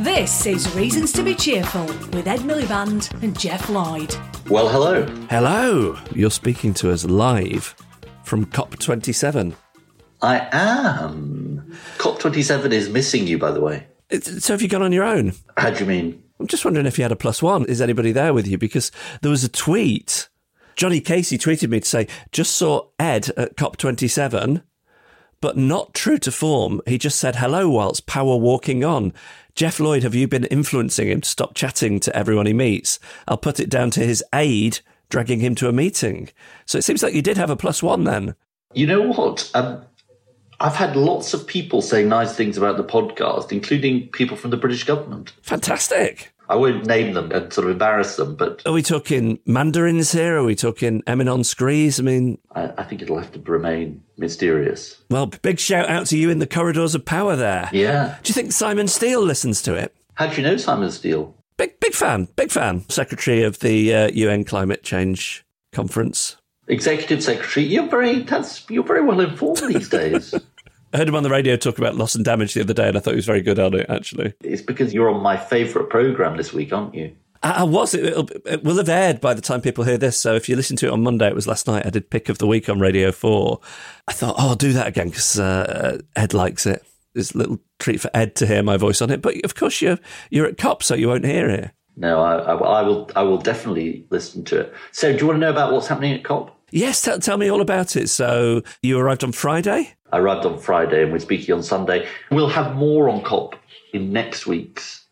This is Reasons to be Cheerful with Ed Miliband and Geoff Lloyd. Well, hello. Hello, you're speaking to us live from COP27. I am. COP27 is missing you, by the way. It's- So have you gone on your own? How do you mean? I'm just wondering if you had a plus one. Is anybody there with you? Because there was a tweet. Johnny Casey tweeted me to say, just saw Ed at COP27, but not true to form. He just said hello whilst power walking on. Geoff Lloyd, have you been influencing him to stop chatting to everyone he meets? I'll put it down to his aide dragging him to a meeting. So it seems like you did have a plus one then. You know what? Um, I've had lots of people saying nice things about the podcast, including people from the British government. Fantastic. I won't name them and sort of embarrass them, but Are we talking mandarins here? Are we talking éminences grises? I mean, I, I think it'll have to remain mysterious. well, big shout out to you in the corridors of power there. Yeah. Do you think Simon Stiell listens to it? How do you know Simon Stiell? Big, big fan, big fan. Secretary of the uh, UN Climate Change Conference. Executive Secretary. You're very that's you're very well informed these days. I heard him on the radio talk about loss and damage the other day, and I thought he was very good on it, actually. it's because you're on my favourite programme this week, aren't you? I, I was. It, it will have aired by the time people hear this. So if you listen to it on Monday, it was last night. I did pick of the week on Radio 4. I thought, oh, I'll do that again because uh, Ed likes it. It's a little treat for Ed to hear my voice on it. But of course, you're, you're at COP, so you won't hear it. No, I, I, I will. I will definitely listen to it. So, do you want to know about what's happening at COP? Yes, tell, tell me all about it. So you arrived on Friday? I arrived on Friday and we're speaking on Sunday. We'll have more on COP in next week's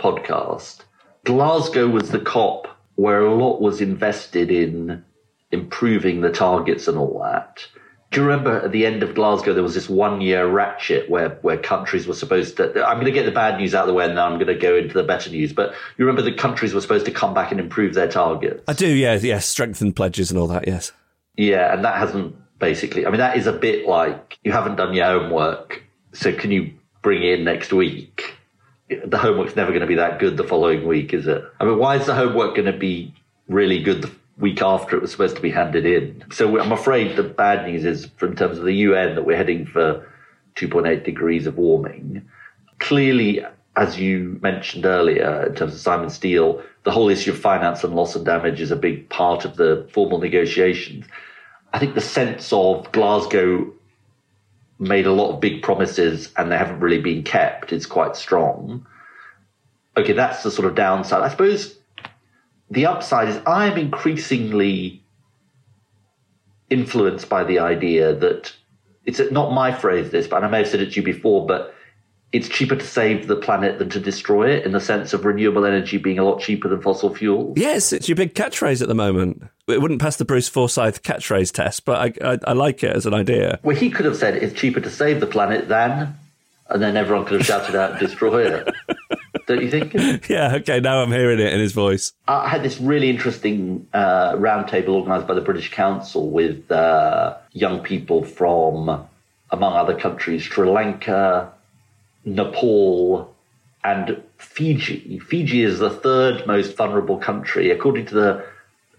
podcast. Glasgow was the COP where a lot was invested in improving the targets and all that. Do you remember at the end of Glasgow there was this one year ratchet where, where countries were supposed to I'm gonna get the bad news out of the way and then I'm gonna go into the better news. But you remember the countries were supposed to come back and improve their targets? I do, yeah, yes. Strengthen pledges and all that, yes. Yeah, and that hasn't basically. I mean, that is a bit like you haven't done your homework, so can you bring in next week? The homework's never going to be that good the following week, is it? I mean, why is the homework going to be really good the week after it was supposed to be handed in? So I'm afraid the bad news is, in terms of the UN, that we're heading for 2.8 degrees of warming. Clearly, as you mentioned earlier, in terms of Simon Stiell, the whole issue of finance and loss and damage is a big part of the formal negotiations. I think the sense of Glasgow made a lot of big promises and they haven't really been kept is quite strong. Okay, that's the sort of downside. I suppose the upside is I'm increasingly influenced by the idea that it's not my phrase this, but I may have said it to you before, but it's cheaper to save the planet than to destroy it in the sense of renewable energy being a lot cheaper than fossil fuels. Yes, it's your big catchphrase at the moment. It wouldn't pass the Bruce Forsyth catchphrase test, but I, I, I like it as an idea. Well, he could have said it's cheaper to save the planet than, and then everyone could have shouted out destroy it. Don't you think? Yeah, okay, now I'm hearing it in his voice. I had this really interesting uh, roundtable organised by the British Council with uh, young people from, among other countries, Sri Lanka, Nepal, and Fiji. Fiji is the third most vulnerable country. According to the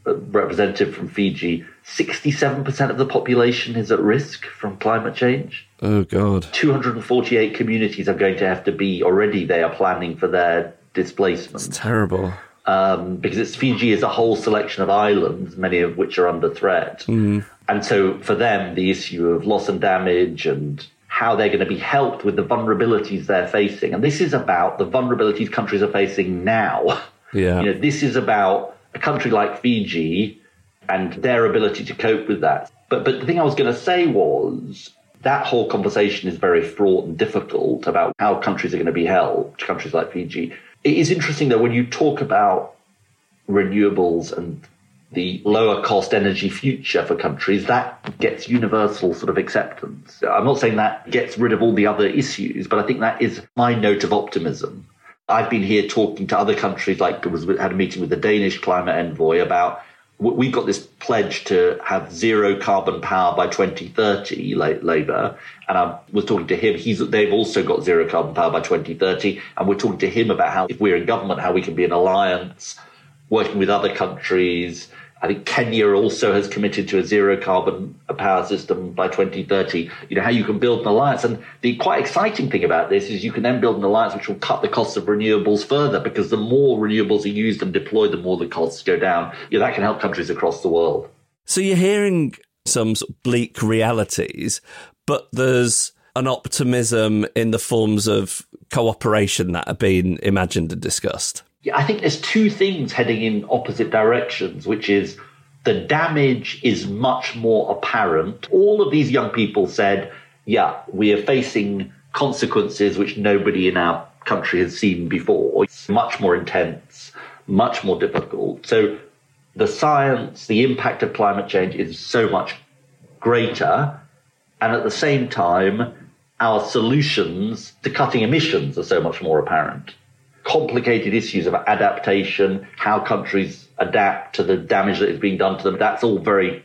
uh, representative from Fiji, 67% of the population is at risk from climate change. Oh, God. 248 communities are going to have to be already, they are planning for their displacement Terrible. um, because it's Fiji is a whole selection of islands, many of which are under threat. And so for them, the issue of loss and damage and how they're going to be helped with the vulnerabilities they're facing. And this is about the vulnerabilities countries are facing now. Yeah. You know, this is about a country like Fiji and their ability to cope with that. But but the thing I was going to say was that whole conversation is very fraught and difficult about how countries are going to be helped, countries like Fiji. It is interesting though when you talk about renewables and the lower cost energy future for countries, that gets universal sort of acceptance. I'm not saying that gets rid of all the other issues, but I think that is my note of optimism. I've been here talking to other countries, like was had a meeting with the Danish climate envoy about we've got this pledge to have zero carbon power by 2030, Labour. And I was talking to him. He's, they've also got zero carbon power by 2030. And we're talking to him about how, if we're in government, how we can be an alliance, working with other countries, I think Kenya also has committed to a zero carbon power system by 2030. You know, how you can build an alliance. And the quite exciting thing about this is you can then build an alliance which will cut the costs of renewables further because the more renewables are used and deployed, the more the costs go down. You know, that can help countries across the world. So you're hearing some bleak realities, but there's an optimism in the forms of cooperation that have been imagined and discussed. I think there's two things heading in opposite directions, which is the damage is much more apparent. All of these young people said, yeah, we are facing consequences which nobody in our country has seen before. It's much more intense, much more difficult. So the science, the impact of climate change is so much greater. And at the same time, our solutions to cutting emissions are so much more apparent complicated issues of adaptation, how countries adapt to the damage that is being done to them. That's all very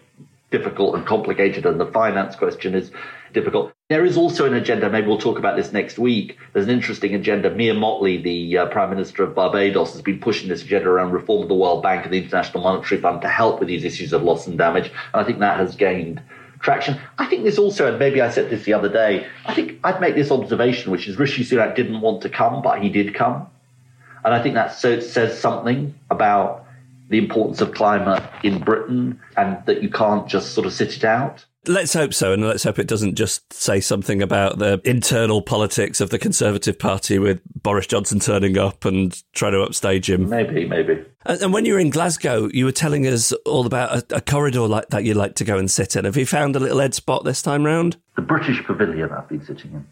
difficult and complicated, and the finance question is difficult. There is also an agenda, maybe we'll talk about this next week. There's an interesting agenda. Mia Mottley, the uh, Prime Minister of Barbados, has been pushing this agenda around reform of the World Bank and the International Monetary Fund to help with these issues of loss and damage. And I think that has gained traction. I think this also, and maybe I said this the other day, I think I'd make this observation, which is Rishi Sunak didn't want to come, but he did come. And I think that so, says something about the importance of climate in Britain and that you can't just sort of sit it out. Let's hope so, and let's hope it doesn't just say something about the internal politics of the Conservative Party with Boris Johnson turning up and trying to upstage him. Maybe, maybe. And, when you were in Glasgow, you were telling us all about a, a corridor like that you like to go and sit in. Have you found a little ed spot this time round? The British Pavilion I've been sitting in.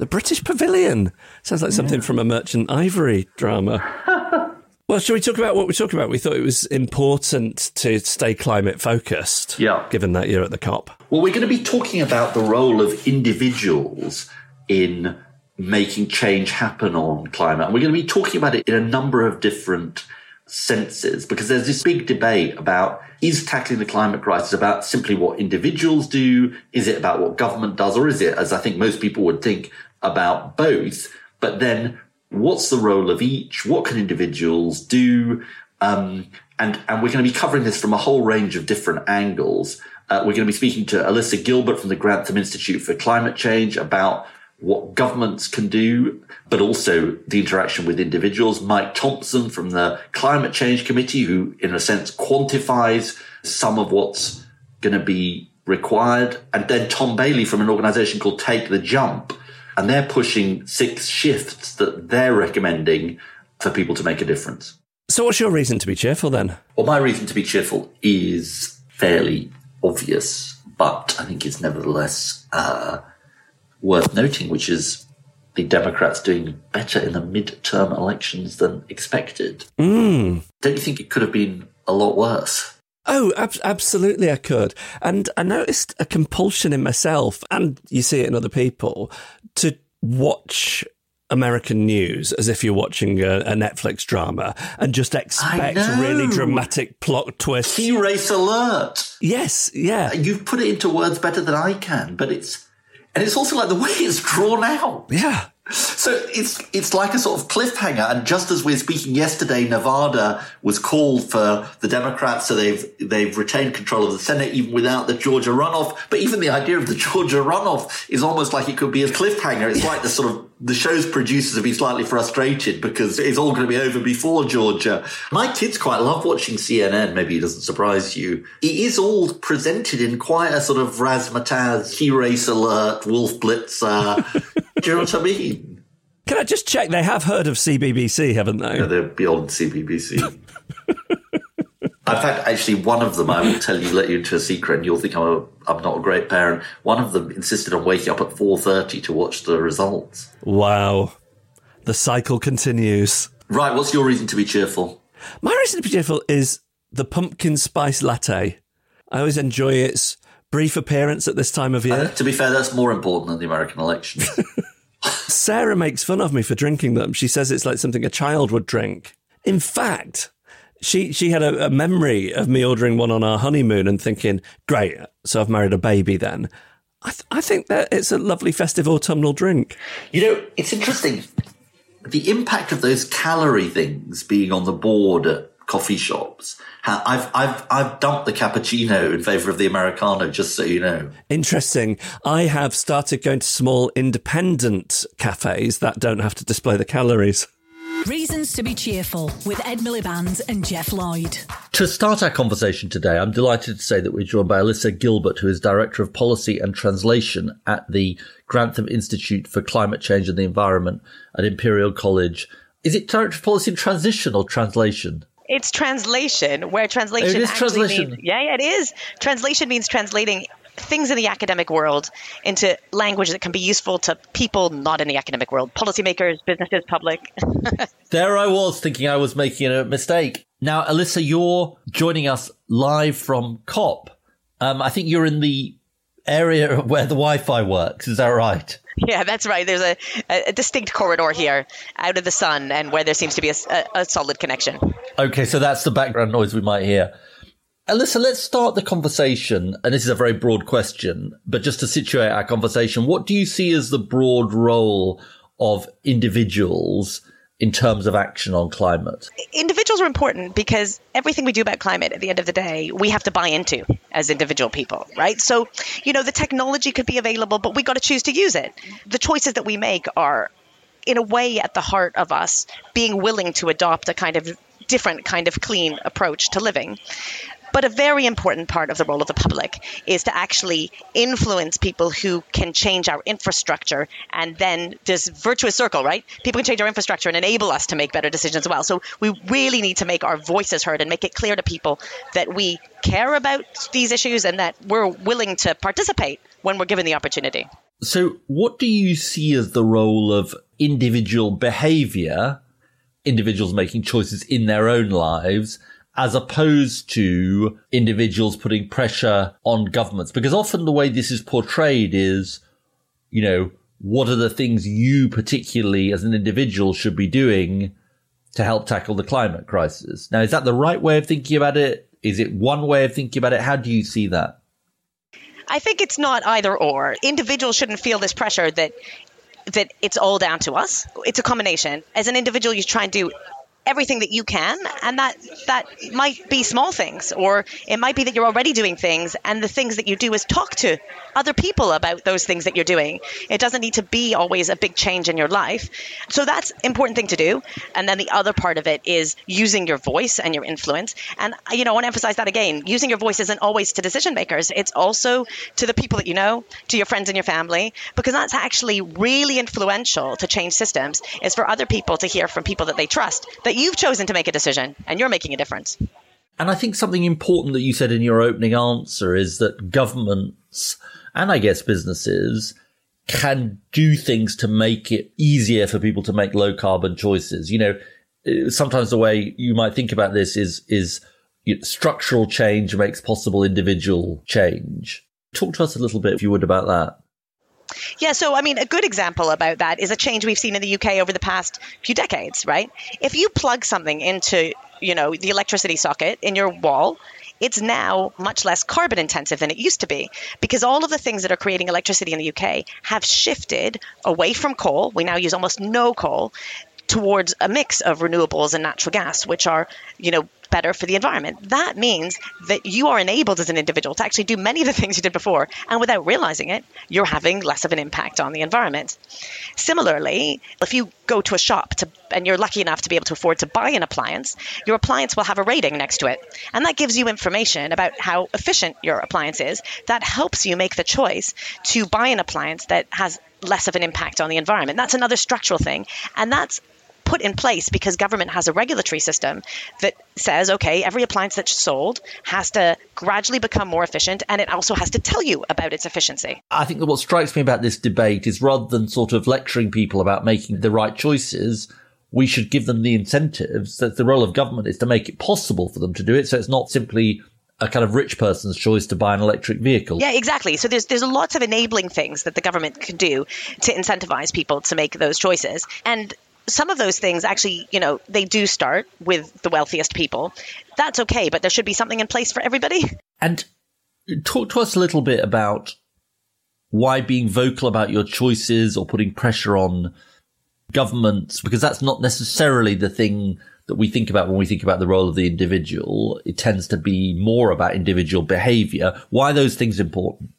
The British Pavilion. Sounds like something yeah. from a Merchant Ivory drama. well, shall we talk about what we're talking about? We thought it was important to stay climate focused. Yeah. Given that you're at the COP. Well, we're going to be talking about the role of individuals in making change happen on climate. And we're going to be talking about it in a number of different senses because there's this big debate about is tackling the climate crisis about simply what individuals do? Is it about what government does? Or is it, as I think most people would think, about both, but then what's the role of each? What can individuals do? Um, and, and we're going to be covering this from a whole range of different angles. Uh, we're going to be speaking to Alyssa Gilbert from the Grantham Institute for Climate Change about what governments can do, but also the interaction with individuals. Mike Thompson from the Climate Change Committee, who in a sense quantifies some of what's going to be required. And then Tom Bailey from an organization called Take the Jump, and they're pushing six shifts that they're recommending for people to make a difference. So, what's your reason to be cheerful then? Well, my reason to be cheerful is fairly obvious, but I think it's nevertheless uh, worth noting, which is the Democrats doing better in the midterm elections than expected. Mm. Don't you think it could have been a lot worse? Oh, ab- absolutely, I could. And I noticed a compulsion in myself, and you see it in other people, to watch American news as if you're watching a, a Netflix drama and just expect really dramatic plot twists. Key race alert. Yes, yeah. You've put it into words better than I can, but it's, and it's also like the way it's drawn out. Yeah. So it's it's like a sort of cliffhanger. And just as we are speaking yesterday, Nevada was called for the Democrats, so they've they've retained control of the Senate even without the Georgia runoff. But even the idea of the Georgia runoff is almost like it could be a cliffhanger. It's like the sort of the show's producers have been slightly frustrated because it's all going to be over before Georgia. My kids quite love watching CNN. Maybe it doesn't surprise you. It is all presented in quite a sort of razzmatazz, key race alert, Wolf Blitzer. Do you know what I mean? Can I just check? They have heard of CBBC, haven't they? Yeah, they're beyond CBBC. In fact, actually, one of them, I will tell you, let you into a secret, and you'll think I'm, a, I'm not a great parent. One of them insisted on waking up at 4.30 to watch the results. Wow. The cycle continues. Right, what's your reason to be cheerful? My reason to be cheerful is the pumpkin spice latte. I always enjoy its brief appearance at this time of year. Uh, to be fair, that's more important than the American election. Sarah makes fun of me for drinking them. She says it's like something a child would drink. In fact, she she had a, a memory of me ordering one on our honeymoon and thinking, "Great, so I've married a baby." Then, I, th- I think that it's a lovely festive autumnal drink. you know, it's interesting. The impact of those calorie things being on the board at coffee shops. I've I've I've dumped the cappuccino in favour of the americano, just so you know. Interesting. I have started going to small independent cafes that don't have to display the calories. Reasons to be cheerful with Ed Miliband and Geoff Lloyd. To start our conversation today, I'm delighted to say that we're joined by Alyssa Gilbert, who is Director of Policy and Translation at the Grantham Institute for Climate Change and the Environment at Imperial College. Is it Director of Policy and Transition or Translation? It's translation, where translation It is actually translation. means yeah, yeah, it is. Translation means translating things in the academic world into language that can be useful to people not in the academic world, policymakers, businesses, public. There I was thinking I was making a mistake. Now, Alyssa, you're joining us live from COP. Um, I think you're in the area where the Wi-Fi works. Is that right? yeah, that's right. There's a, a distinct corridor here out of the sun, and where there seems to be a a solid connection. Okay, so that's the background noise we might hear. Alyssa, let's start the conversation. And this is a very broad question, but just to situate our conversation, what do you see as the broad role of individuals in terms of action on climate? individuals are important because everything we do about climate at the end of the day we have to buy into as individual people right? So you know the technology could be available but we got to choose to use it. The choices that we make are in a way at the heart of us being willing to adopt a kind of different kind of clean approach to living but a very important part of the role of the public is to actually influence people who can change our infrastructure. And then this virtuous circle, right? People can change our infrastructure and enable us to make better decisions as well. So we really need to make our voices heard and make it clear to people that we care about these issues and that we're willing to participate when we're given the opportunity. So what do you see as the role of individual behavior, individuals making choices in their own lives, as opposed to individuals putting pressure on governments? Because often the way this is portrayed is, you know, what are the things you particularly as an individual should be doing to help tackle the climate crisis? Now, is that the right way of thinking about it? Is it one way of thinking about it? How do you see that? I think it's not either or. Individuals shouldn't feel this pressure that that it's all down to us. It's a combination. As an individual, you try and do everything that you can and that that might be small things or it might be that you're already doing things and the things that you do is talk to other people about those things that you're doing. It doesn't need to be always a big change in your life. So that's important thing to do. And then the other part of it is using your voice and your influence. And you know I want to emphasize that again. Using your voice isn't always to decision makers. It's also to the people that you know to your friends and your family because that's actually really influential to change systems is for other people to hear from people that they trust that you've chosen to make a decision and you're making a difference And I think something important that you said in your opening answer is that governments and I guess businesses can do things to make it easier for people to make low carbon choices. You know, sometimes the way you might think about this is, is you know, structural change makes possible individual change. Talk to us a little bit, if you would, about that. Yeah, so I mean, a good example about that is a change we've seen in the UK over the past few decades, right? If you plug something into, you know, the electricity socket in your wall, it's now much less carbon intensive than it used to be because all of the things that are creating electricity in the UK have shifted away from coal. We now use almost no coal towards a mix of renewables and natural gas, which are, you know, better for the environment. That means that you are enabled as an individual to actually do many of the things you did before, and without realizing it, you're having less of an impact on the environment. Similarly, if you go to a shop to, and you're lucky enough to be able to afford to buy an appliance, your appliance will have a rating next to it. And that gives you information about how efficient your appliance is. That helps you make the choice to buy an appliance that has less of an impact on the environment. That's another structural thing. And that's put in place because government has a regulatory system that says, okay, every appliance that's sold has to gradually become more efficient and it also has to tell you about its efficiency. I think that what strikes me about this debate is rather than sort of lecturing people about making the right choices, we should give them the incentives. That the role of government is to make it possible for them to do it. So it's not simply a kind of rich person's choice to buy an electric vehicle. Yeah, exactly. So there's there's lots of enabling things that the government can do to incentivize people to make those choices. And some of those things actually, you know, they do start with the wealthiest people. That's okay, but there should be something in place for everybody. And talk to us a little bit about why being vocal about your choices or putting pressure on governments, because that's not necessarily the thing that we think about when we think about the role of the individual. It tends to be more about individual behavior. Why those things important?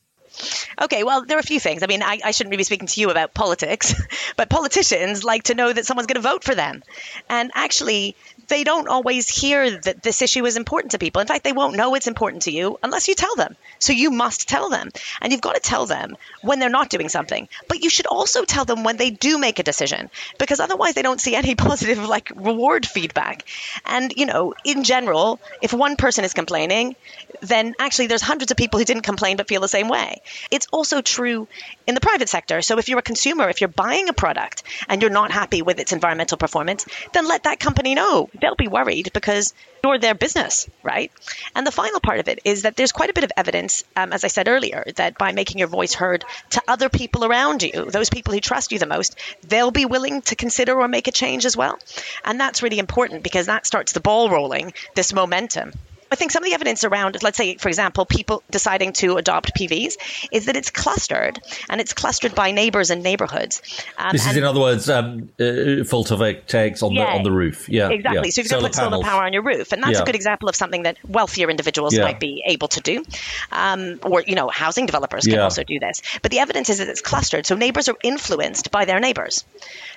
Okay, well, there are a few things. I mean, I, I shouldn't be speaking to you about politics, but politicians like to know that someone's going to vote for them. And actually, they don't always hear that this issue is important to people. In fact, they won't know it's important to you unless you tell them. So you must tell them. And you've got to tell them when they're not doing something. But you should also tell them when they do make a decision because otherwise they don't see any positive like reward feedback. And, you know, in general, if one person is complaining, then actually there's hundreds of people who didn't complain but feel the same way. It's also true in the private sector. So if you're a consumer, if you're buying a product and you're not happy with its environmental performance, then let that company know they'll be worried because you're their business, right? And the final part of it is that there's quite a bit of evidence, um, as I said earlier, that by making your voice heard to other people around you, those people who trust you the most, they'll be willing to consider or make a change as well. And that's really important because that starts the ball rolling, this momentum. I think some of the evidence around, let's say, for example, people deciding to adopt PVs is that it's clustered and it's clustered by neighbors and neighborhoods. Um, this is, in other words, um, uh, photovoltaics on, yeah, the, on the roof. Yeah. Exactly. Yeah. So you're going to put solar power on your roof. And that's yeah. a good example of something that wealthier individuals might be able to do. Um, or, you know, housing developers can also do this. But the evidence is that it's clustered. So neighbors are influenced by their neighbors.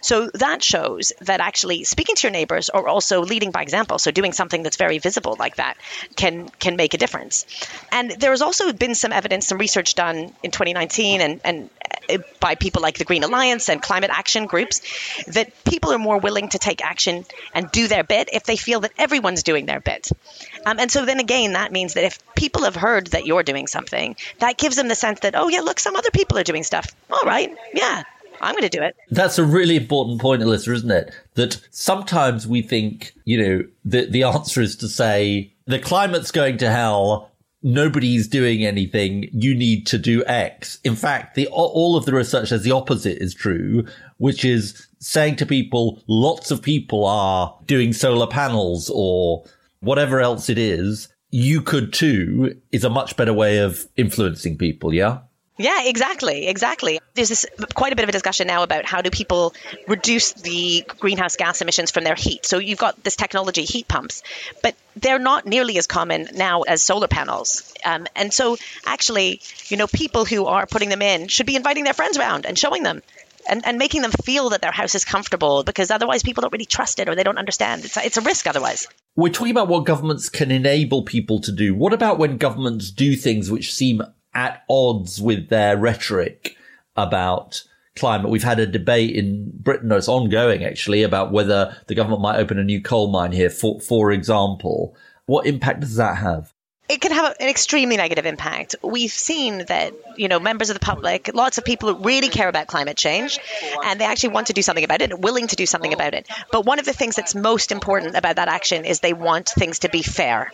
So that shows that actually speaking to your neighbors or also leading by example, so doing something that's very visible like that, can can make a difference. And there has also been some evidence, some research done in 2019, and and uh, by people like the Green Alliance and climate action groups, that people are more willing to take action and do their bit if they feel that everyone's doing their bit. Um, and so then again, that means that if people have heard that you're doing something, that gives them the sense that, oh, yeah, look, some other people are doing stuff. All right, yeah, I'm going to do it. That's a really important point, Alyssa, isn't it? That sometimes we think, you know, the, the answer is to say, the climate's going to hell. Nobody's doing anything. You need to do X. In fact, the, all of the research says the opposite is true, which is saying to people, lots of people are doing solar panels or whatever else it is. You could too is a much better way of influencing people. Yeah. Yeah, exactly, exactly. There's this quite a bit of a discussion now about how do people reduce the greenhouse gas emissions from their heat. So you've got this technology, heat pumps, but they're not nearly as common now as solar panels. Um, and so actually, you know, people who are putting them in should be inviting their friends around and showing them. And, and making them feel that their house is comfortable because otherwise people don't really trust it or they don't understand. It's a, it's a risk otherwise. We're talking about what governments can enable people to do. What about when governments do things which seem at odds with their rhetoric about climate. We've had a debate in Britain, it's ongoing actually, about whether the government might open a new coal mine here, for, for example. What impact does that have? It can have an extremely negative impact. We've seen that, you know, members of the public, lots of people really care about climate change and they actually want to do something about it willing to do something about it. But one of the things that's most important about that action is they want things to be fair.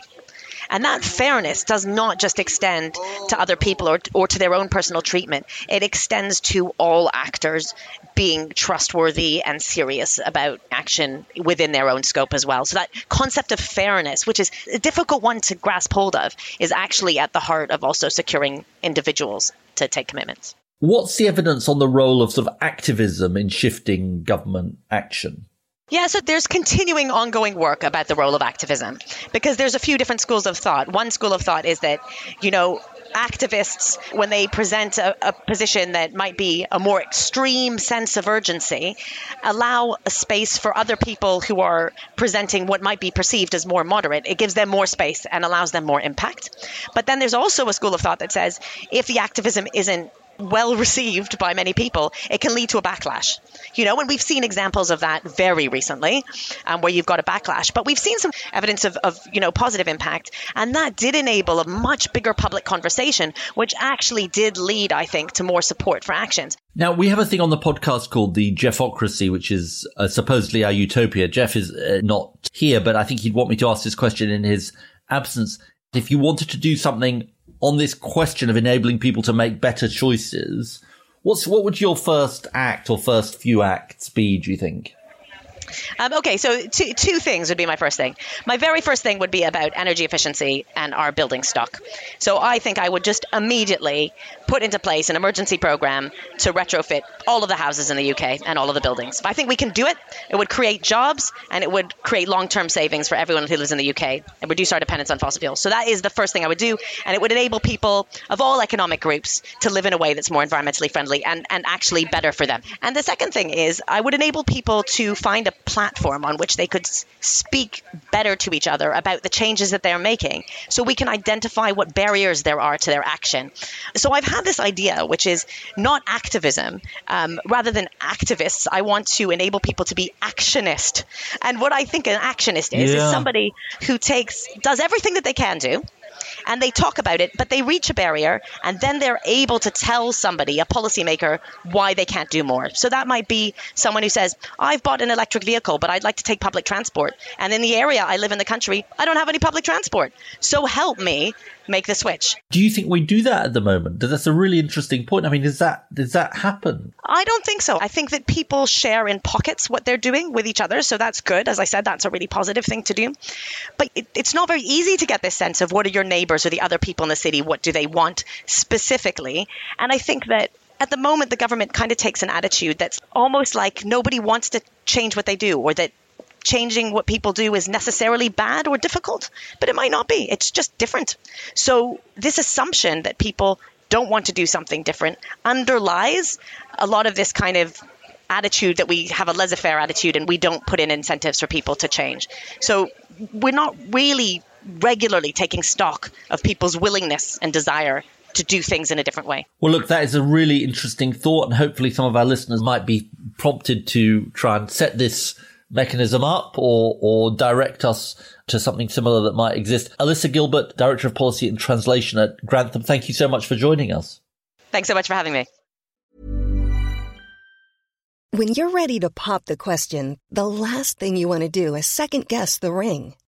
And that fairness does not just extend to other people or, or to their own personal treatment. It extends to all actors being trustworthy and serious about action within their own scope as well. So that concept of fairness, which is a difficult one to grasp hold of, is actually at the heart of also securing individuals to take commitments. What's the evidence on the role of sort of activism in shifting government action? Yeah, so there's continuing ongoing work about the role of activism because there's a few different schools of thought. One school of thought is that, you know, activists, when they present a, a, position that might be a more extreme sense of urgency, allow a space for other people who are presenting what might be perceived as more moderate. It gives them more space and allows them more impact. But then there's also a school of thought that says if the activism isn't well received by many people, it can lead to a backlash. You know, and we've seen examples of that very recently, um, where you've got a backlash. But we've seen some evidence of, of, you know, positive impact, and that did enable a much bigger public conversation, which actually did lead, I think, to more support for actions. Now, we have a thing on the podcast called the Geoffocracy, which is uh, supposedly our utopia. Geoff is uh, not here, but I think he'd want me to ask this question in his absence. If you wanted to do something on this question of enabling people to make better choices, what's what would your first act or first few acts be? Do you think? Um, okay, so two, two things would be my first thing. My very first thing would be about energy efficiency and our building stock. So I think I would just immediately put into place an emergency program to retrofit all of the houses in the UK and all of the buildings. I think we can do it. It would create jobs and it would create long term savings for everyone who lives in the UK and reduce our dependence on fossil fuels. So that is the first thing I would do. And it would enable people of all economic groups to live in a way that's more environmentally friendly and, and actually better for them. And the second thing is I would enable people to find a platform on which they could speak better to each other about the changes that they're making so we can identify what barriers there are to their action. So I've had this idea, which is not activism. Um, rather than activists, I want to enable people to be actionist. And what I think an actionist is, Yeah. is somebody who takes, does everything that they can do and they talk about it, but they reach a barrier and then they're able to tell somebody, a policymaker, why they can't do more. So that might be someone who says, I've bought an electric vehicle, but I'd like to take public transport. And in the area I live in the country, I don't have any public transport. So help me make the switch. Do you think we do that at the moment? That's a really interesting point. I mean, does that does that happen? I don't think so. I think that people share in pockets what they're doing with each other. So that's good. As I said, that's a really positive thing to do. But it, it's not very easy to get this sense of what are your neighbors or the other people in the city, what do they want specifically. And I think that at the moment, the government kind of takes an attitude that's almost like nobody wants to change what they do or that changing what people do is necessarily bad or difficult, but it might not be. It's just different. So, this assumption that people don't want to do something different underlies a lot of this kind of attitude that we have a laissez faire attitude and we don't put in incentives for people to change. So, we're not really regularly taking stock of people's willingness and desire to do things in a different way. Well, look, that is a really interesting thought, and hopefully, some of our listeners might be prompted to try and set this mechanism up or or direct us to something similar that might exist. Alyssa Gilbert, Director of Policy and Translation at Grantham, thank you so much for joining us. Thanks so much for having me. When you're ready to pop the question, the last thing you want to do is second guess the ring.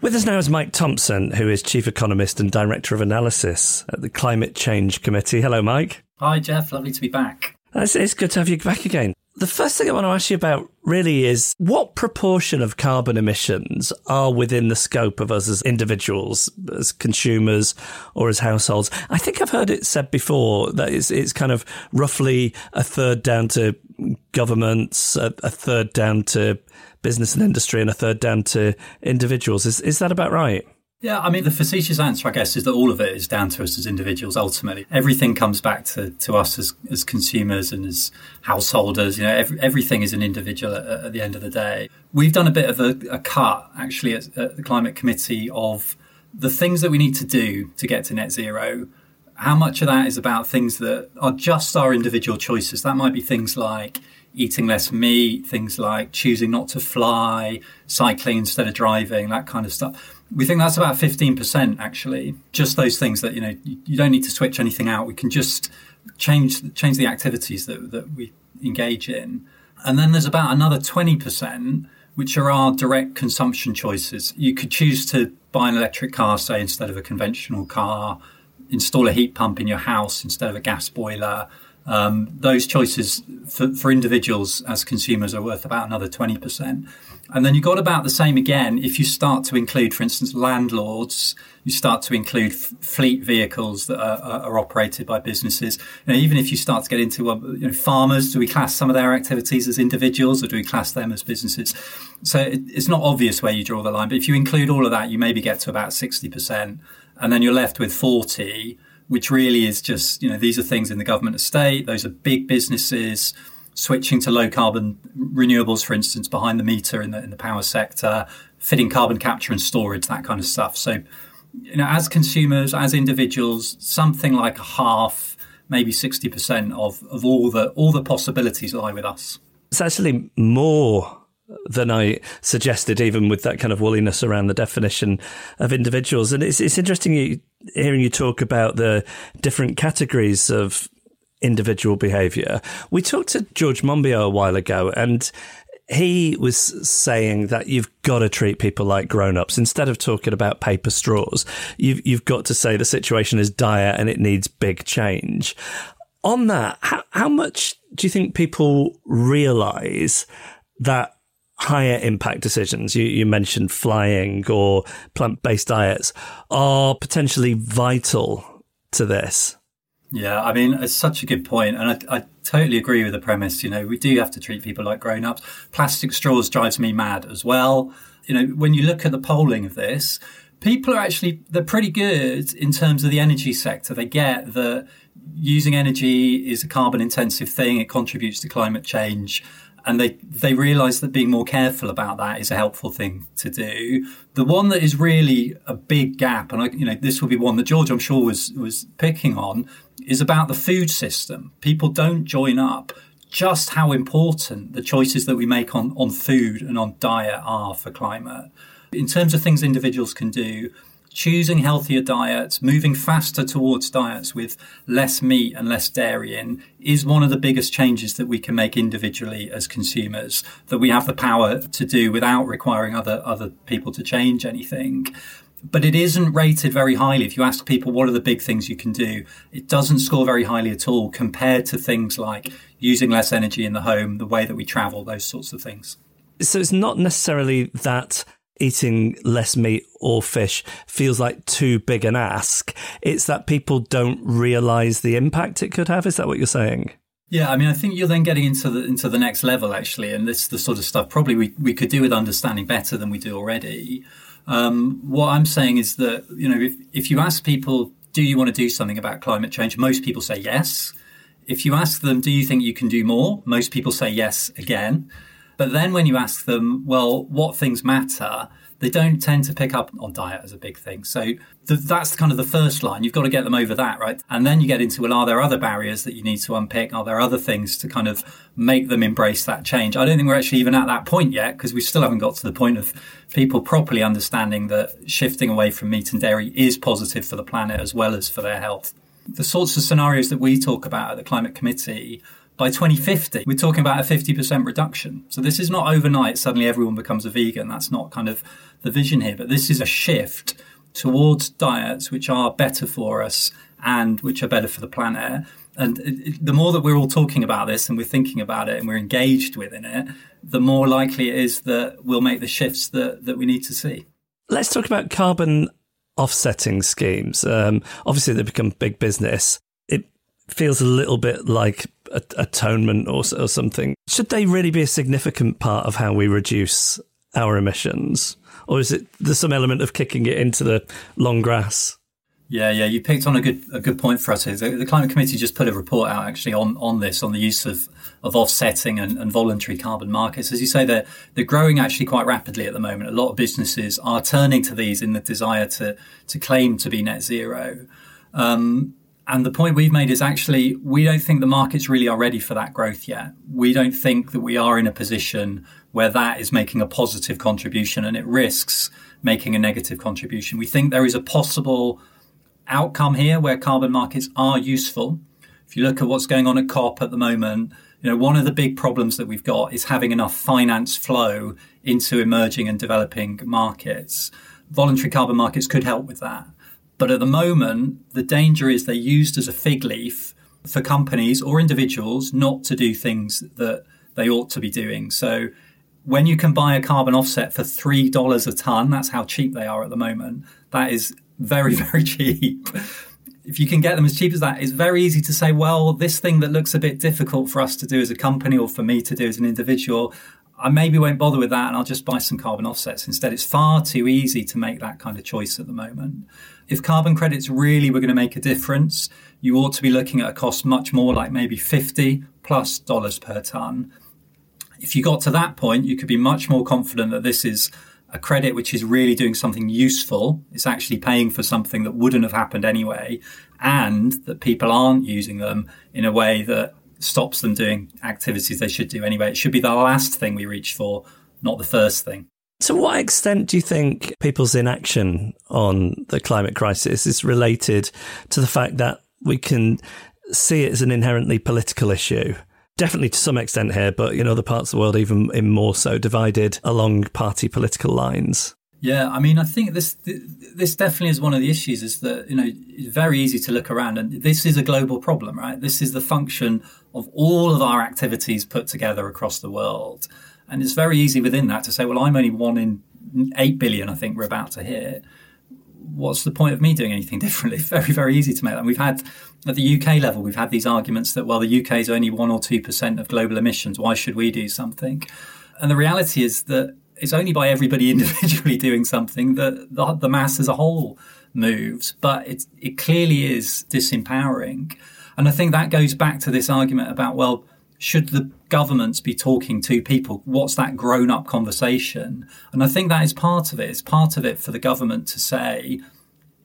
With us now is Mike Thompson, who is Chief Economist and Director of Analysis at the Climate Change Committee. Hello, Mike. Hi, Geoff. Lovely to be back. It's, it's good to have you back again. The first thing I want to ask you about really is what proportion of carbon emissions are within the scope of us as individuals, as consumers, or as households? I think I've heard it said before that it's, it's kind of roughly a third down to governments, a, a third down to business and industry, and a third down to individuals. Is, is that about right? Yeah, I mean, the facetious answer, I guess, is that all of it is down to us as individuals ultimately. Everything comes back to, to us as, as consumers and as householders. You know, every, everything is an individual at, at the end of the day. We've done a bit of a, a cut, actually, at, at the Climate Committee of the things that we need to do to get to net zero. How much of that is about things that are just our individual choices? That might be things like eating less meat, things like choosing not to fly, cycling instead of driving, that kind of stuff. We think that's about 15% actually. Just those things that, you know, you don't need to switch anything out. We can just change change the activities that, that we engage in. And then there's about another 20%, which are our direct consumption choices. You could choose to buy an electric car, say, instead of a conventional car, install a heat pump in your house instead of a gas boiler, Um, those choices for, for individuals as consumers are worth about another 20%. And then you've got about the same again if you start to include, for instance, landlords, you start to include f- fleet vehicles that are, are, operated by businesses. You know, even if you start to get into uh, you know, farmers, do we class some of their activities as individuals or do we class them as businesses? So it, it's not obvious where you draw the line, but if you include all of that, you maybe get to about 60%. And then you're left with 40 which really is just, you know, these are things in the government estate. Those are big businesses switching to low carbon renewables, for instance, behind the meter in the, in the power sector, fitting carbon capture and storage, that kind of stuff. So, you know, as consumers, as individuals, something like a half, maybe 60% of, of all the, all the possibilities lie with us. It's actually more than I suggested, even with that kind of woolliness around the definition of individuals. And it's, it's interesting you, hearing you talk about the different categories of individual behavior. We talked to George Monbiot a while ago, and he was saying that you've got to treat people like grown-ups instead of talking about paper straws. You've you've got to say the situation is dire and it needs big change. On that, how, how much do you think people realize that higher impact decisions, you, you mentioned flying or plant based diets, are potentially vital to this. Yeah, I mean, it's such a good point, and I, I, totally agree with the premise. You know, we do have to treat people like grown ups. Plastic straws drives me mad as well. You know, when you look at the polling of this, people are actually they're pretty good in terms of the energy sector. They get that using energy is a carbon intensive thing; it contributes to climate change and they they realize that being more careful about that is a helpful thing to do. The one that is really a big gap, and I, you know this will be one that George I'm sure was was picking on, is about the food system. People don't join up just how important the choices that we make on on food and on diet are for climate. In terms of things individuals can do, choosing healthier diets, moving faster towards diets with less meat and less dairy in is one of the biggest changes that we can make individually as consumers that we have the power to do without requiring other, other people to change anything. But it isn't rated very highly. If you ask people what are the big things you can do, it doesn't score very highly at all compared to things like using less energy in the home, the way that we travel, those sorts of things. So it's not necessarily that eating less meat or fish feels like too big an ask. It's that people don't realize the impact it could have. Is that what you're saying? Yeah, I mean, I think you're then getting into the into the next level actually, and this the sort of stuff probably we, we could do with understanding better than we do already. Um, what I'm saying is that you know if if you ask people, do you want to do something about climate change? Most people say yes. If you ask them, do you think you can do more? Most people say yes again. But then when you ask them, well, what things matter? They don't tend to pick up on diet as a big thing. So the, that's kind of the first line. You've got to get them over that, right? And then you get into, well, are there other barriers that you need to unpick? Are there other things to kind of make them embrace that change? I don't think we're actually even at that point yet because we still haven't got to the point of people properly understanding that shifting away from meat and dairy is positive for the planet as well as for their health. The sorts of scenarios that we talk about at the Climate Committee by 2050, we're talking about a 50% reduction. So this is not overnight, suddenly everyone becomes a vegan. That's not kind of the vision here, but this is a shift towards diets which are better for us and which are better for the planet. And the more that we're all talking about this and we're thinking about it and we're engaged within it, the more likely it is that we'll make the shifts that, that we need to see. Let's talk about carbon offsetting schemes. Um, obviously, they become big business. Feels a little bit like atonement or, or something. Should they really be a significant part of how we reduce our emissions? Or is it there's some element of kicking it into the long grass? Yeah, yeah, you picked on a good a good point for us here. The, the, climate committee just put a report out actually on, on this, on the use of, of offsetting and, and voluntary carbon markets. As you say, they're they're growing actually quite rapidly at the moment. A lot of businesses are turning to these in the desire to to claim to be net zero. Um, and the point we've made is actually we don't think the markets really are ready for that growth yet. We don't think that we are in a position where that is making a positive contribution and it risks making a negative contribution. We think there is a possible outcome here where carbon markets are useful. If you look at what's going on at COP at the moment, you know, one of the big problems that we've got is having enough finance flow into emerging and developing markets. Voluntary carbon markets could help with that. But at the moment, the danger is they're used as a fig leaf for companies or individuals not to do things that they ought to be doing. So when you can buy a carbon offset for $3 a ton, that's how cheap they are at the moment. That is very, very cheap. if you can get them as cheap as that, it's very easy to say, well, this thing that looks a bit difficult for us to do as a company or for me to do as an individual, I maybe won't bother with that and I'll just buy some carbon offsets instead. It's far too easy to make that kind of choice at the moment. If carbon credits really were going to make a difference, you ought to be looking at a cost much more like maybe 50 plus dollars per ton. If you got to that point, you could be much more confident that this is a credit which is really doing something useful. It's actually paying for something that wouldn't have happened anyway, and that people aren't using them in a way that stops them doing activities they should do anyway. It should be the last thing we reach for, not the first thing. To what extent do you think people's inaction on the climate crisis is related to the fact that we can see it as an inherently political issue? Definitely to some extent here, but in other parts of the world, even, even more so, divided along party political lines. Yeah, I mean, I think this this definitely is one of the issues. Is that you know it's very easy to look around, and this is a global problem, right? This is the function of all of our activities put together across the world, and it's very easy within that to say, well, I'm only one in eight billion. I think we're about to hit. What's the point of me doing anything differently? Very very easy to make that. And we've had at the UK level, we've had these arguments that well, the UK is only one or two percent of global emissions. Why should we do something? And the reality is that it's only by everybody individually doing something that the, the mass as a whole moves. But it, it clearly is disempowering. And I think that goes back to this argument about, well, should the governments be talking to people? What's that grown up conversation? And I think that is part of it. It's part of it for the government to say,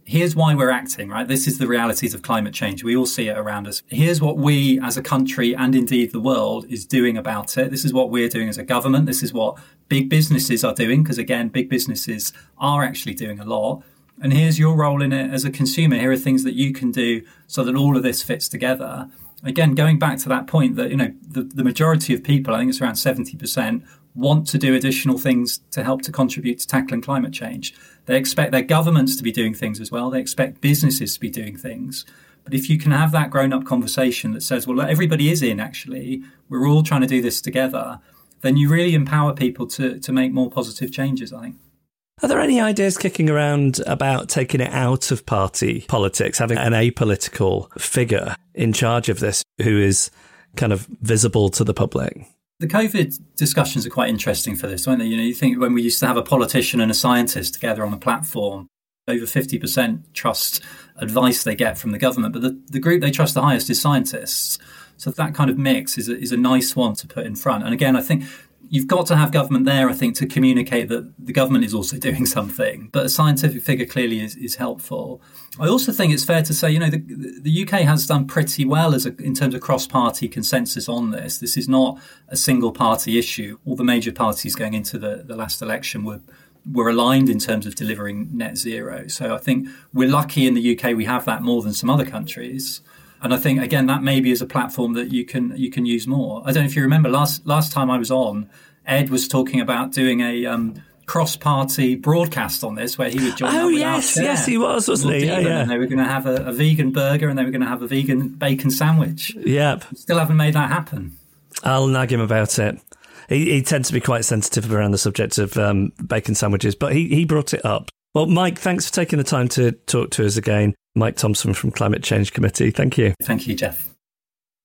here's why we're acting, right? This is the realities of climate change. We all see it around us. Here's what we as a country and indeed the world is doing about it. This is what we're doing as a government. This is what big businesses are doing. Because again, big businesses are actually doing a lot. And here's your role in it as a consumer. Here are things that you can do so that all of this fits together. Again, going back to that point that, you know, the, the majority of people, I think it's around 70%, want to do additional things to help to contribute to tackling climate change. They expect their governments to be doing things as well. They expect businesses to be doing things. But if you can have that grown up conversation that says, well, everybody is in actually, we're all trying to do this together, then you really empower people to, to make more positive changes, I think. Are there any ideas kicking around about taking it out of party politics, having an apolitical figure in charge of this who is kind of visible to the public? The COVID discussions are quite interesting for this, aren't they? You know, you think when we used to have a politician and a scientist together on a platform, over 50% trust advice they get from the government, but the, the group they trust the highest is scientists. So that kind of mix is a, is a nice one to put in front. And again, I think you've got to have government there, I think, to communicate that the government is also doing something. But a scientific figure clearly is, is helpful. I also think it's fair to say, you know, the, the UK has done pretty well as a, in terms of cross-party consensus on this. This is not a single-party issue. All the major parties going into the, the last election were were aligned in terms of delivering net zero. So I think we're lucky in the UK we have that more than some other countries. And I think again that maybe is a platform that you can you can use more. I don't know if you remember last last time I was on, Ed was talking about doing a um, cross-party broadcast on this where he would join. Oh yes, yes, he was, wasn't he? Yeah, yeah. And they were going to have a, a, vegan burger and they were going to have a vegan bacon sandwich. Yep. Still haven't made that happen. I'll nag him about it. He, he tends to be quite sensitive around the subject of um, bacon sandwiches, but he, he brought it up. Well, Mike, thanks for taking the time to talk to us again. Mike Thompson from Climate Change Committee. Thank you. Thank you, Geoff.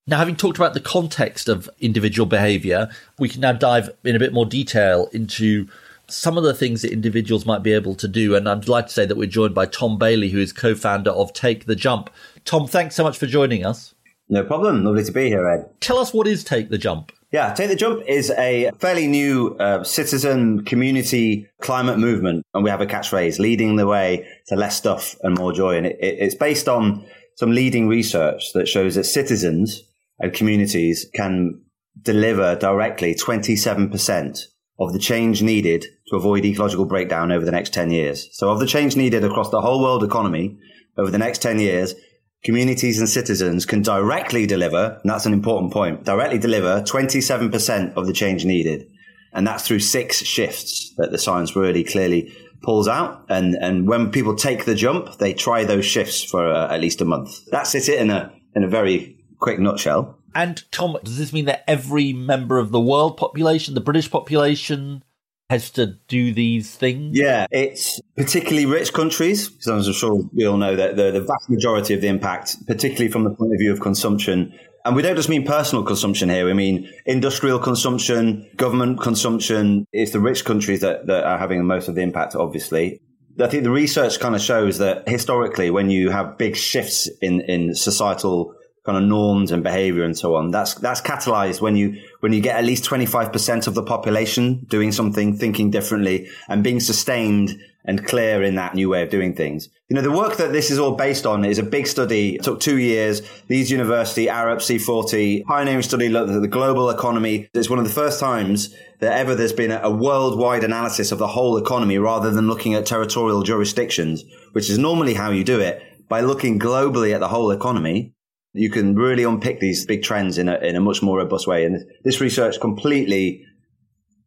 Now, having talked about the context of individual behaviour, we can now dive in a bit more detail into some of the things that individuals might be able to do. And I'd like to say that we're joined by Tom Bailey, who is co founder of Take the Jump. Tom, thanks so much for joining us. No problem. Lovely to be here, Ed. Tell us what is Take the Jump. Yeah, Take the Jump is a fairly new uh, citizen community climate movement. And we have a catchphrase leading the way to less stuff and more joy. And it, it, it's based on some leading research that shows that citizens and communities can deliver directly 27% of the change needed to avoid ecological breakdown over the next 10 years. So of the change needed across the whole world economy over the next 10 years, communities and citizens can directly deliver, and that's an important point, directly deliver 27% of the change needed. And that's through six shifts that the science really clearly pulls out. And, and when people take the jump, they try those shifts for uh, at least a month. That's it in a, in a very quick nutshell. And Tom, does this mean that every member of the world population, the British population, has to do these things? Yeah, it's particularly rich countries, because I'm sure we all know that the, the vast majority of the impact, particularly from the point of view of consumption, and we don't just mean personal consumption here. We mean industrial consumption, government consumption. It's the rich countries that, that are having most of the impact, obviously. I think the research kind of shows that historically, when you have big shifts in, in societal kind of norms and behavior and so on. That's that's catalyzed when you when you get at least 25% of the population doing something, thinking differently and being sustained and clear in that new way of doing things. You know, the work that this is all based on is a big study. It took two years. Leeds University, Arup C40, pioneering study looked at the global economy. It's one of the first times that ever there's been a worldwide analysis of the whole economy rather than looking at territorial jurisdictions, which is normally how you do it by looking globally at the whole economy you can really unpick these big trends in a, in a much more robust way. And this research completely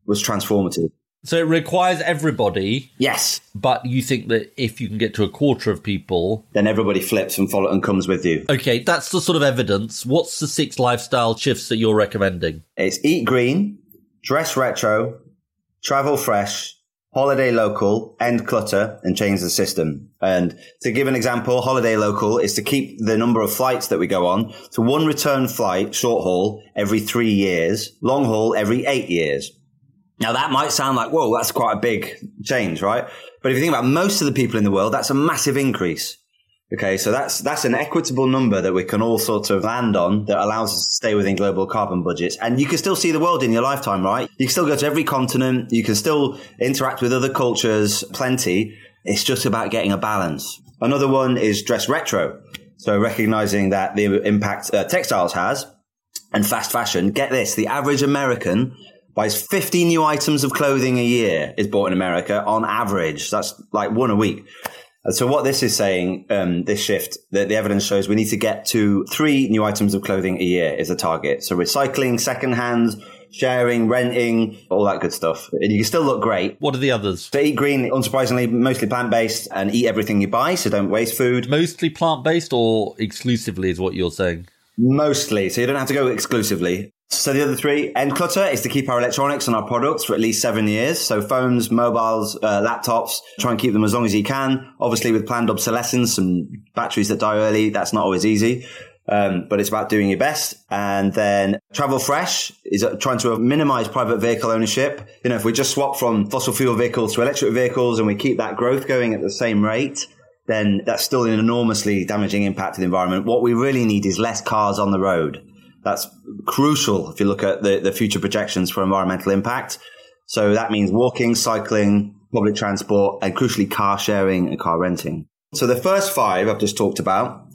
was transformative. So it requires everybody. Yes. But you think that if you can get to a quarter of people, then everybody flips and follow and comes with you. Okay, that's the sort of evidence. What's the six lifestyle shifts that you're recommending? It's eat green, dress retro, travel fresh, holiday local, end clutter, and change the system. And to give an example, holiday local is to keep the number of flights that we go on to one return flight, short haul, every three years, long haul every eight years. Now that might sound like, whoa, that's quite a big change, right? But if you think about most of the people in the world, that's a massive increase. Okay, so that's that's an equitable number that we can all sort of land on that allows us to stay within global carbon budgets. And you can still see the world in your lifetime, right? You can still go to every continent, you can still interact with other cultures, plenty. It's just about getting a balance. Another one is dress retro. So recognizing that the impact textiles has and fast fashion. Get this, the average American buys 50 new items of clothing a year is bought in America on average. That's like one a week. So what this is saying, um, this shift, that the, evidence shows we need to get to three new items of clothing a year is a target. So recycling, secondhand, sharing, renting, all that good stuff. And you can still look great. What are the others? So eat green, unsurprisingly, mostly plant based and eat everything you buy. So don't waste food. Mostly plant based or exclusively is what you're saying? Mostly. So you don't have to go exclusively. So the other three, end clutter is to keep our electronics and our products for at least seven years. So phones, mobiles, uh, laptops, try and keep them as long as you can. Obviously with planned obsolescence and batteries that die early, that's not always easy. Um, but it's about doing your best. And then travel fresh is trying to minimize private vehicle ownership. You know, if we just swap from fossil fuel vehicles to electric vehicles and we keep that growth going at the same rate, then that's still an enormously damaging impact to the environment. What we really need is less cars on the road. That's crucial if you look at the, the future projections for environmental impact. So that means walking, cycling, public transport, and crucially car sharing and car renting. So the first five I've just talked about,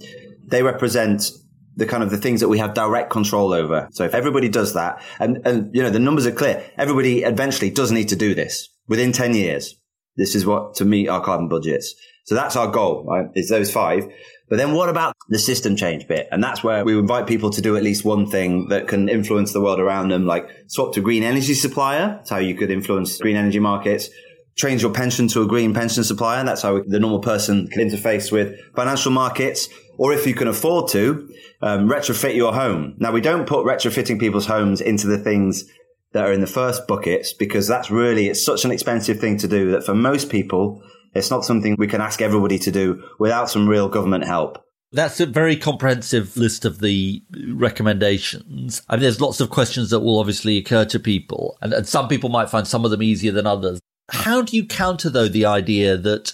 they represent the kind of the things that we have direct control over. So if everybody does that, and, and you know, the numbers are clear, everybody eventually does need to do this within 10 years. This is what to meet our carbon budgets. So that's our goal, right? Is those five. But then what about the system change bit? And that's where we invite people to do at least one thing that can influence the world around them, like swap to green energy supplier. That's how you could influence green energy markets. Change your pension to a green pension supplier. That's how the normal person can interface with financial markets. Or if you can afford to, um, retrofit your home. Now we don't put retrofitting people's homes into the things that are in the first buckets because that's really, it's such an expensive thing to do that for most people, it's not something we can ask everybody to do without some real government help. That's a very comprehensive list of the recommendations. I mean, there's lots of questions that will obviously occur to people, and, and some people might find some of them easier than others. How do you counter, though, the idea that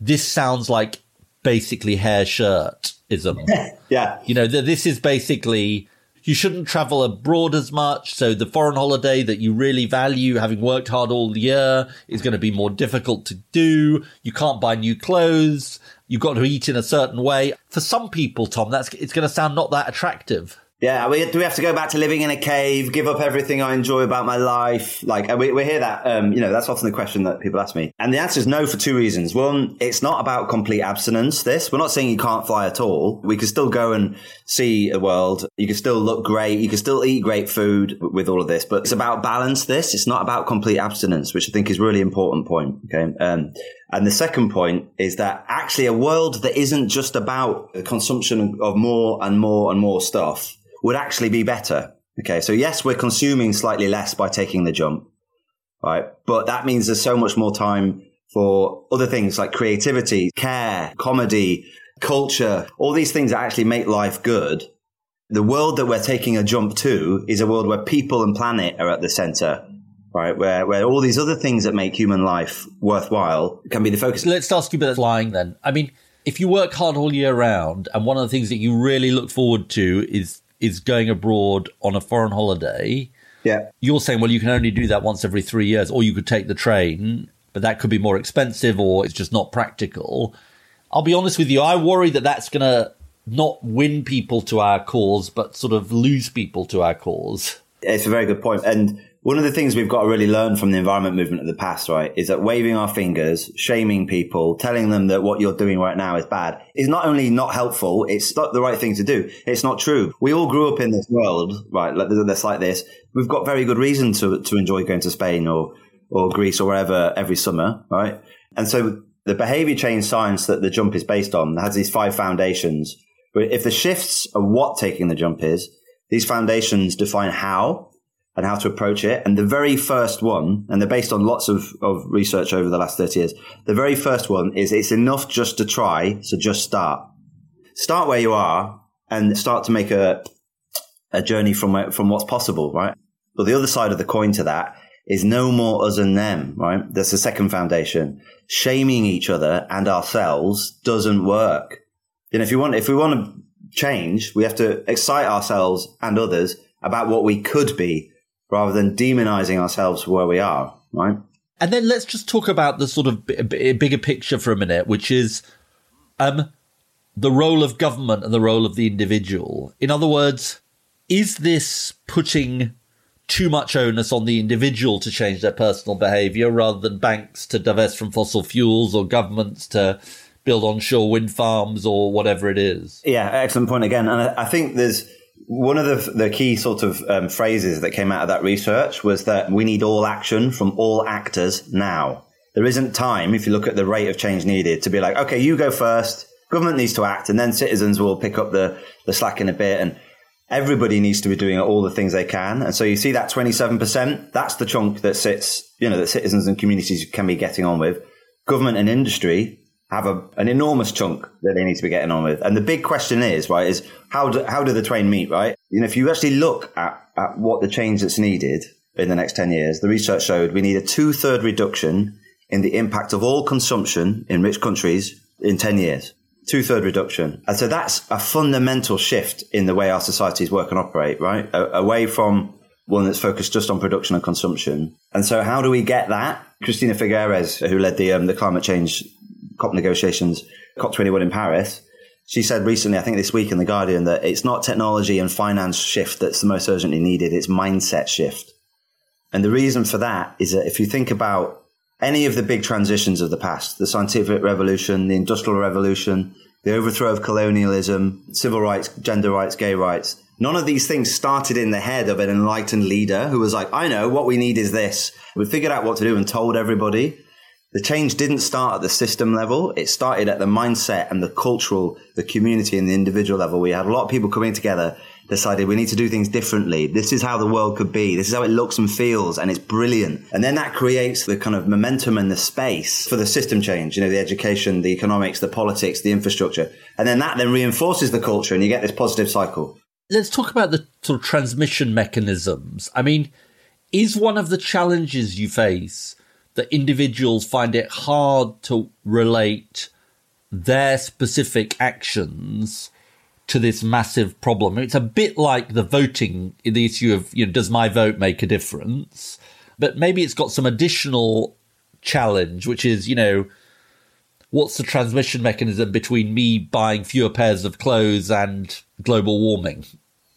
this sounds like basically hair shirtism? yeah. You know, that this is basically you shouldn't travel abroad as much. So the foreign holiday that you really value, having worked hard all year, is going to be more difficult to do. You can't buy new clothes. You've got to eat in a certain way. For some people, Tom, that's it's going to sound not that attractive. Yeah, we, do we have to go back to living in a cave, give up everything I enjoy about my life? Like, we, we hear that, um, you know, that's often the question that people ask me. And the answer is no for two reasons. One, it's not about complete abstinence, this. We're not saying you can't fly at all. We can still go and see the world. You can still look great. You can still eat great food with all of this, but it's about balance, this. It's not about complete abstinence, which I think is really important point. Okay. Um, And the second point is that actually a world that isn't just about the consumption of more and more and more stuff would actually be better. Okay. So yes, we're consuming slightly less by taking the jump, right? But that means there's so much more time for other things like creativity, care, comedy, culture, all these things that actually make life good. The world that we're taking a jump to is a world where people and planet are at the center right? Where, where all these other things that make human life worthwhile can be the focus. Let's ask you about flying then. I mean, if you work hard all year round and one of the things that you really look forward to is, is going abroad on a foreign holiday. Yeah. You're saying, well, you can only do that once every three years, or you could take the train, but that could be more expensive or it's just not practical. I'll be honest with you. I worry that that's going to not win people to our cause, but sort of lose people to our cause. It's a very good point. And one of the things we've got to really learn from the environment movement of the past, right, is that waving our fingers, shaming people, telling them that what you're doing right now is bad is not only not helpful, it's not the right thing to do. It's not true. We all grew up in this world, right, that's like this. We've got very good reason to, to enjoy going to Spain or, or Greece or wherever every summer, right? And so the behavior change science that the jump is based on has these five foundations. But if the shifts are what taking the jump is, these foundations define how, and how to approach it. And the very first one, and they're based on lots of, of research over the last 30 years. The very first one is it's enough just to try. So just start. Start where you are and start to make a, a journey from, from what's possible, right? But the other side of the coin to that is no more us and them, right? That's the second foundation. Shaming each other and ourselves doesn't work. You know, if you want, if we want to change, we have to excite ourselves and others about what we could be rather than demonizing ourselves for where we are, right? And then let's just talk about the sort of b- bigger picture for a minute, which is um, the role of government and the role of the individual. In other words, is this putting too much onus on the individual to change their personal behavior rather than banks to divest from fossil fuels or governments to build onshore wind farms or whatever it is? Yeah, excellent point again. And I think there's one of the, the key sort of um, phrases that came out of that research was that we need all action from all actors now. There isn't time, if you look at the rate of change needed, to be like, okay, you go first, government needs to act, and then citizens will pick up the, the slack in a bit. And everybody needs to be doing all the things they can. And so you see that 27%, that's the chunk that sits, you know, that citizens and communities can be getting on with. Government and industry have a, an enormous chunk that they need to be getting on with. And the big question is, right, is how do, how do the twain meet, right? You know, if you actually look at, at what the change that's needed in the next 10 years, the research showed we need a two third reduction in the impact of all consumption in rich countries in 10 years. Two third reduction. And so that's a fundamental shift in the way our societies work and operate, right? A- away from one that's focused just on production and consumption. And so how do we get that? Christiana Figueres, who led the, um, the climate change COP negotiations, COP21 in Paris, she said recently, I think this week in The Guardian, that it's not technology and finance shift that's the most urgently needed, it's mindset shift. And the reason for that is that if you think about any of the big transitions of the past, the scientific revolution, the industrial revolution, the overthrow of colonialism, civil rights, gender rights, gay rights, none of these things started in the head of an enlightened leader who was like, I know what we need is this. We figured out what to do and told everybody the change didn't start at the system level. It started at the mindset and the cultural, the community and the individual level. We had a lot of people coming together, decided we need to do things differently. This is how the world could be. This is how it looks and feels. And it's brilliant. And then that creates the kind of momentum and the space for the system change, you know, the education, the economics, the politics, the infrastructure. And then that then reinforces the culture and you get this positive cycle. Let's talk about the sort of transmission mechanisms. I mean, is one of the challenges you face that individuals find it hard to relate their specific actions to this massive problem. It's a bit like the voting, the issue of, you know, does my vote make a difference? But maybe it's got some additional challenge, which is, you know, what's the transmission mechanism between me buying fewer pairs of clothes and global warming?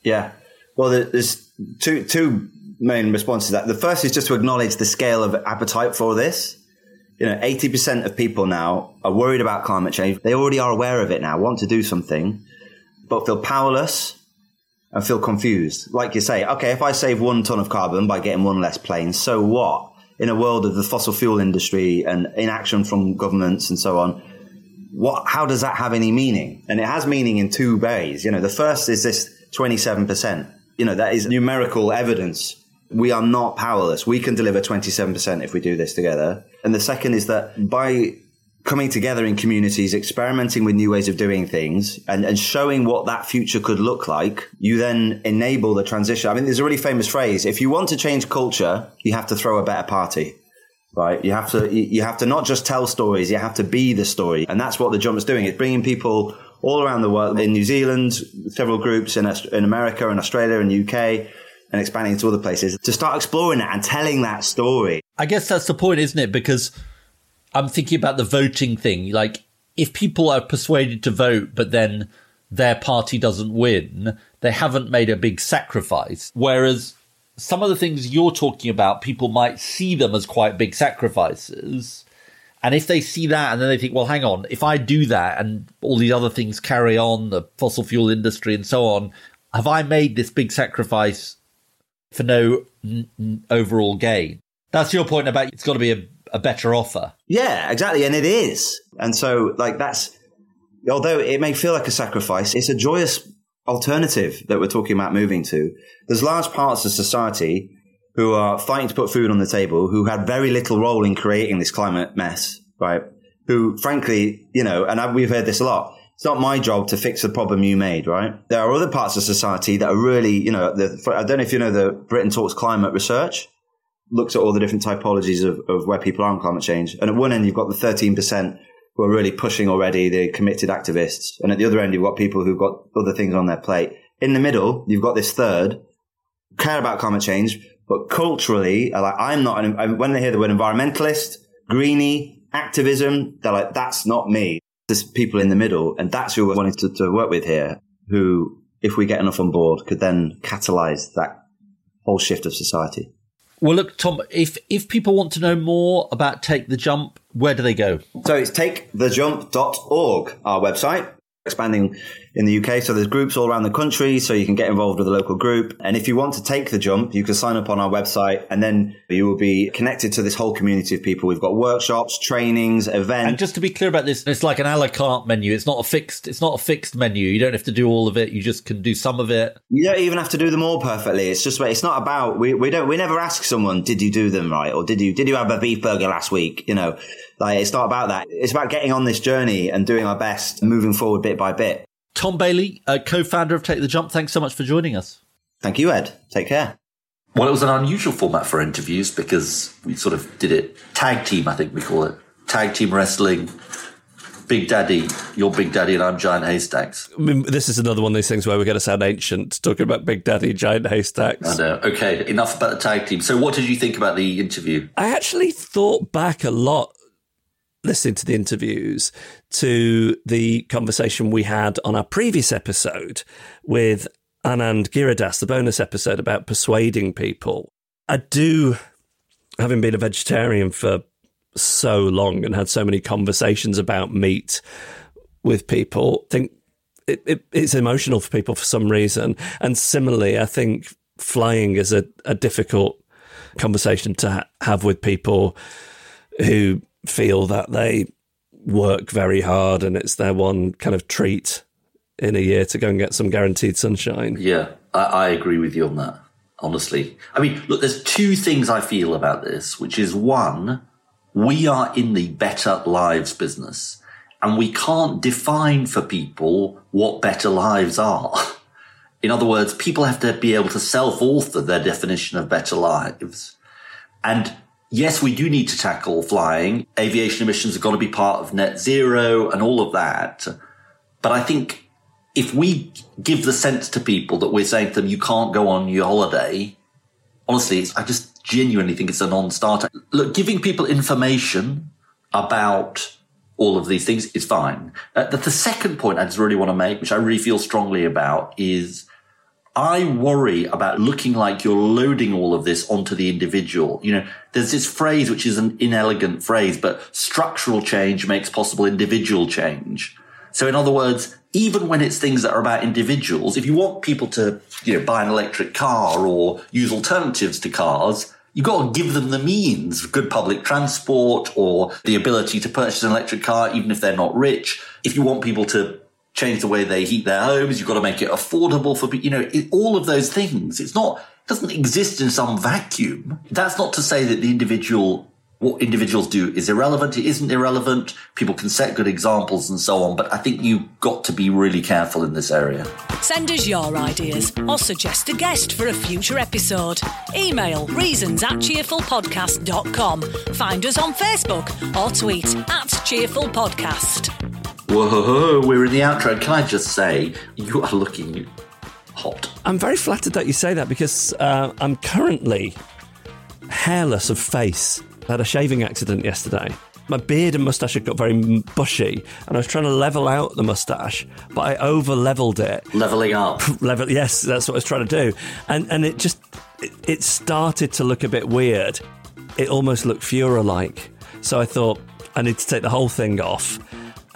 Yeah. Well, there's two, two main response to that. The first is just to acknowledge the scale of appetite for this. You know, 80% of people now are worried about climate change. They already are aware of it now, want to do something, but feel powerless and feel confused. Like you say, okay, if I save one ton of carbon by getting one less plane, so what? in a world of the fossil fuel industry and inaction from governments and so on, what, how does that have any meaning? And it has meaning in two ways. You know, the first is this 27%. You know, that is numerical evidence. We are not powerless. We can deliver 27% if we do this together. And the second is that by coming together in communities, experimenting with new ways of doing things and, and showing what that future could look like, you then enable the transition. I mean, there's a really famous phrase. If you want to change culture, you have to throw a better party right? You have to you have to not just tell stories, you have to be the story, and that's what the jump is doing. It's bringing people all around the world in New Zealand, several groups in in America and Australia and UK, and expanding to other places to start exploring that and telling that story. I guess that's the point, isn't it? Because I'm thinking about the voting thing. Like, if people are persuaded to vote, but then their party doesn't win, they haven't made a big sacrifice. Whereas some of the things you're talking about, people might see them as quite big sacrifices. And if they see that and then they think, well, hang on, if I do that and all these other things carry on, the fossil fuel industry and so on, have I made this big sacrifice for no n- overall gain? That's your point about it's got to be a, a better offer. Yeah, exactly. And it is. And so, like, that's, although it may feel like a sacrifice, it's a joyous alternative that we're talking about moving to. There's large parts of society who are fighting to put food on the table, who had very little role in creating this climate mess, right? Who, frankly, you know, and we've heard this a lot. It's not my job to fix the problem you made, right? There are other parts of society that are really, you know, the, I don't know if you know the Britain Talks Climate Research looks at all the different typologies of, of where people are on climate change. And at one end, you've got the 13% who are really pushing already, the committed activists. And at the other end, you've got people who've got other things on their plate. In the middle, you've got this third, care about climate change, but culturally, like, I'm not, an, when they hear the word environmentalist, greenie, activism, they're like, that's not me. There's people in the middle. And that's who we're wanting to, to work with here, who, if we get enough on board, could then catalyze that whole shift of society. Well, look, Tom, if if people want to know more about Take the Jump, where do they go? So it's takethejump.org, our website, expanding in the UK. So there's groups all around the country, so you can get involved with a local group. And if you want to take the jump, you can sign up on our website and then you will be connected to this whole community of people. We've got workshops, trainings, events. And just to be clear about this, it's like an a la carte menu. It's not a fixed, it's not a fixed menu. You don't have to do all of it. You just can do some of it. You don't even have to do them all perfectly. It's just, it's not about, we, we don't, we never ask someone, did you do them right? Or did you, did you have a beef burger last week? You know, like it's not about that. It's about getting on this journey and doing our best, moving forward bit by bit. Tom Bailey, uh, co-founder of Take the Jump. Thanks so much for joining us. Thank you, Ed. Take care. Well, it was an unusual format for interviews because we sort of did it tag team, I think we call it. Tag team wrestling. Big Daddy, you're Big Daddy, and I'm Giant Haystacks. I mean, this is another one of these things where we're going to sound ancient talking about Big Daddy, Giant Haystacks. I know. Okay, enough about the tag team. So, what did you think about the interview? I actually thought back a lot listening to the interviews to the conversation we had on our previous episode with Anand Giridharadas, the bonus episode about persuading people. I do, having been a vegetarian for so long and had so many conversations about meat with people, think it, it, it's emotional for people for some reason. And similarly, I think flying is a, a difficult conversation to ha- have with people who feel that they work very hard and it's their one kind of treat in a year to go and get some guaranteed sunshine. Yeah, I, I agree with you on that, honestly. I mean, look, there's two things I feel about this, which is one, we are in the better lives business and we can't define for people what better lives are. In other words, people have to be able to self author their definition of better lives. And yes, we do need to tackle flying. Aviation emissions have got to be part of net zero and all of that. But I think if we give the sense to people that we're saying to them, you can't go on your holiday, honestly, I just genuinely think it's a non-starter. Look, giving people information about all of these things is fine. Uh, the, the second point I just really want to make, which I really feel strongly about, is I worry about looking like you're loading all of this onto the individual. You know, there's this phrase, which is an inelegant phrase, but structural change makes possible individual change. So in other words, even when it's things that are about individuals, if you want people to, you know, buy an electric car or use alternatives to cars, You've got to give them the means, good public transport or the ability to purchase an electric car, even if they're not rich. If you want people to change the way they heat their homes, you've got to make it affordable for people, you know, it, all of those things. It's not, it doesn't exist in some vacuum. That's not to say that the individual what individuals do is irrelevant. It isn't irrelevant. People can set good examples and so on, but I think you've got to be really careful in this area. Send us your ideas or suggest a guest for a future episode. Email reasons at cheerfulpodcast.com. Find us on Facebook or tweet at cheerfulpodcast. Whoa, we're in the outro. Can I just say, you are looking hot. I'm very flattered that you say that because uh, I'm currently hairless of face. I had a shaving accident yesterday. My beard and moustache had got very bushy, and I was trying to level out the moustache, but I over leveled it. Leveling up. Level, yes, that's what I was trying to do, and and it just it, it started to look a bit weird. It almost looked Führer like. So I thought I need to take the whole thing off,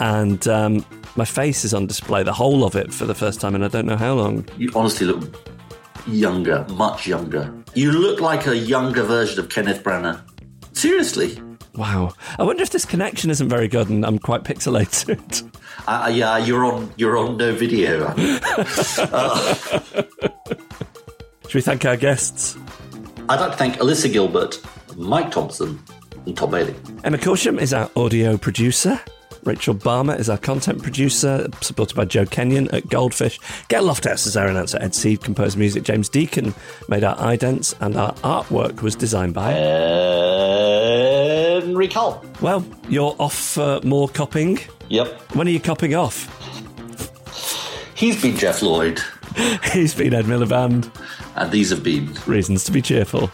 and um, my face is on display, the whole of it, for the first time, and I don't know how long. You honestly look younger, much younger. You look like a younger version of Kenneth Branagh. Seriously. Wow. I wonder if this connection isn't very good and I'm quite pixelated. Uh, yeah, you're on you're on no video. uh, Should we thank our guests? I'd like to thank Alyssa Gilbert, Mike Thompson, and Tom Bailey. Emma Corsham is our audio producer. Rachel Barmer is our content producer, supported by Joe Kenyon at Goldfish. Get Lofthouse as our announcer. Ed Seed composed music. James Deacon made our idents, and our artwork was designed by Henry Cole. Well, you're off for more copping. Yep. When are you copping off? He's been Geoff Lloyd. He's been Ed Miliband. And these have been Reasons to be Cheerful.